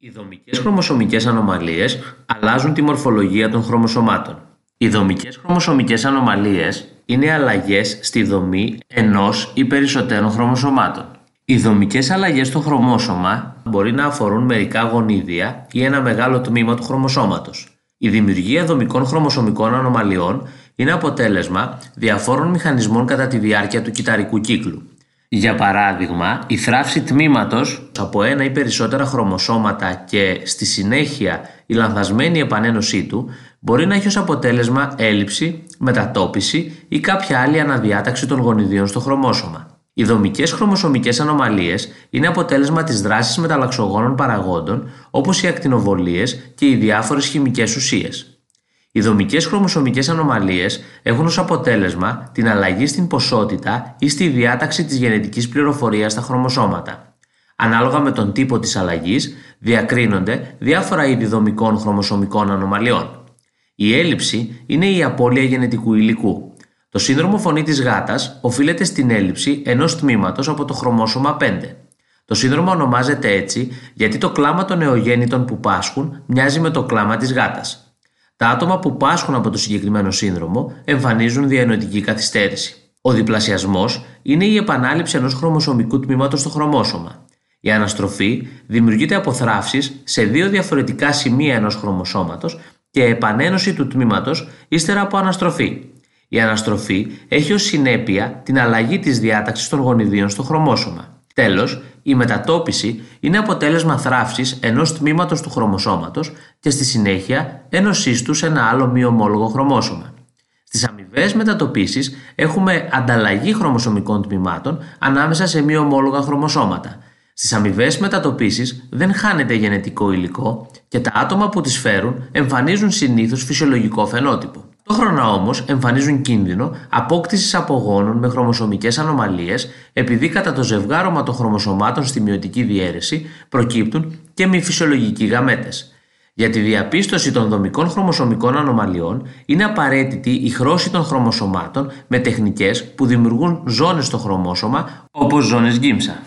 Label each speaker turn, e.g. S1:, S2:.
S1: Οι δομικές χρωμοσωμικές ανομαλίες αλλάζουν τη μορφολογία των χρωμοσωμάτων. Οι δομικές χρωμοσωμικές ανομαλίες είναι αλλαγές στη δομή ενός ή περισσότερων χρωμοσωμάτων. Οι δομικές αλλαγές στο χρωμόσωμα μπορεί να αφορούν μερικά γονίδια ή ένα μεγάλο τμήμα του χρωμοσώματος. Η δημιουργία δομικών χρωμοσωμικών ανομαλιών είναι αποτέλεσμα διαφόρων μηχανισμών κατά τη διάρκεια του κυταρικού κύκλου. Για παράδειγμα, η θράψη τμήματος από ένα ή περισσότερα χρωμοσώματα και στη συνέχεια η λανθασμένη επανένωσή του μπορεί να έχει ως αποτέλεσμα έλλειψη, μετατόπιση ή κάποια άλλη αναδιάταξη των γονιδίων στο χρωμόσωμα. Οι δομικές χρωμοσωμικές ανομαλίες είναι αποτέλεσμα της δράσης μεταλλαξογόνων παραγόντων όπως οι ακτινοβολίες και οι διάφορες χημικές ουσίες. Οι δομικές χρωμοσωμικές ανομαλίες έχουν ως αποτέλεσμα την αλλαγή στην ποσότητα ή στη διάταξη της γενετικής πληροφορίας στα χρωμοσώματα. Ανάλογα με τον τύπο της αλλαγής, διακρίνονται διάφορα είδη δομικών χρωμοσωμικών ανομαλιών. Η έλλειψη είναι η απώλεια γενετικού υλικού. Το σύνδρομο φωνή της γάτας οφείλεται στην έλλειψη ενός τμήματος από το χρωμόσωμα 5. Το σύνδρομο ονομάζεται έτσι γιατί το κλάμα των νεογέννητων που πάσχουν μοιάζει με το κλάμα της γάτας. Τα άτομα που πάσχουν από το συγκεκριμένο σύνδρομο εμφανίζουν διανοητική καθυστέρηση. Ο διπλασιασμός είναι η επανάληψη ενός χρωμοσωμικού τμήματος στο χρωμόσωμα. Η αναστροφή δημιουργείται από θράψεις σε δύο διαφορετικά σημεία ενός χρωμοσώματος και επανένωση του τμήματος ύστερα από αναστροφή. Η αναστροφή έχει ως συνέπεια την αλλαγή της διάταξης των γονιδίων στο χρωμόσωμα. Τέλος, η μετατόπιση είναι αποτέλεσμα θράψης ενός τμήματος του χρωμοσώματος και στη συνέχεια ένωσή του σε ένα άλλο μη ομόλογο χρωμόσωμα. Στις αμοιβές μετατοπίσεις έχουμε ανταλλαγή χρωμοσωμικών τμήματων ανάμεσα σε μη ομόλογα χρωμοσώματα. Στις αμοιβές μετατοπίσεις δεν χάνεται γενετικό υλικό και τα άτομα που τις φέρουν εμφανίζουν συνήθως φυσιολογικό φαινότυπο. Ταυτόχρονα όμως εμφανίζουν κίνδυνο απόκτησης απογόνων με χρωμοσωμικές ανομαλίες επειδή κατά το ζευγάρωμα των χρωμοσωμάτων στη μειωτική διαίρεση προκύπτουν και μη φυσιολογικοί γαμέτες. Για τη διαπίστωση των δομικών χρωμοσωμικών ανομαλιών είναι απαραίτητη η χρώση των χρωμοσωμάτων με τεχνικές που δημιουργούν ζώνες στο χρωμόσωμα όπως ζώνες Γκίμσα.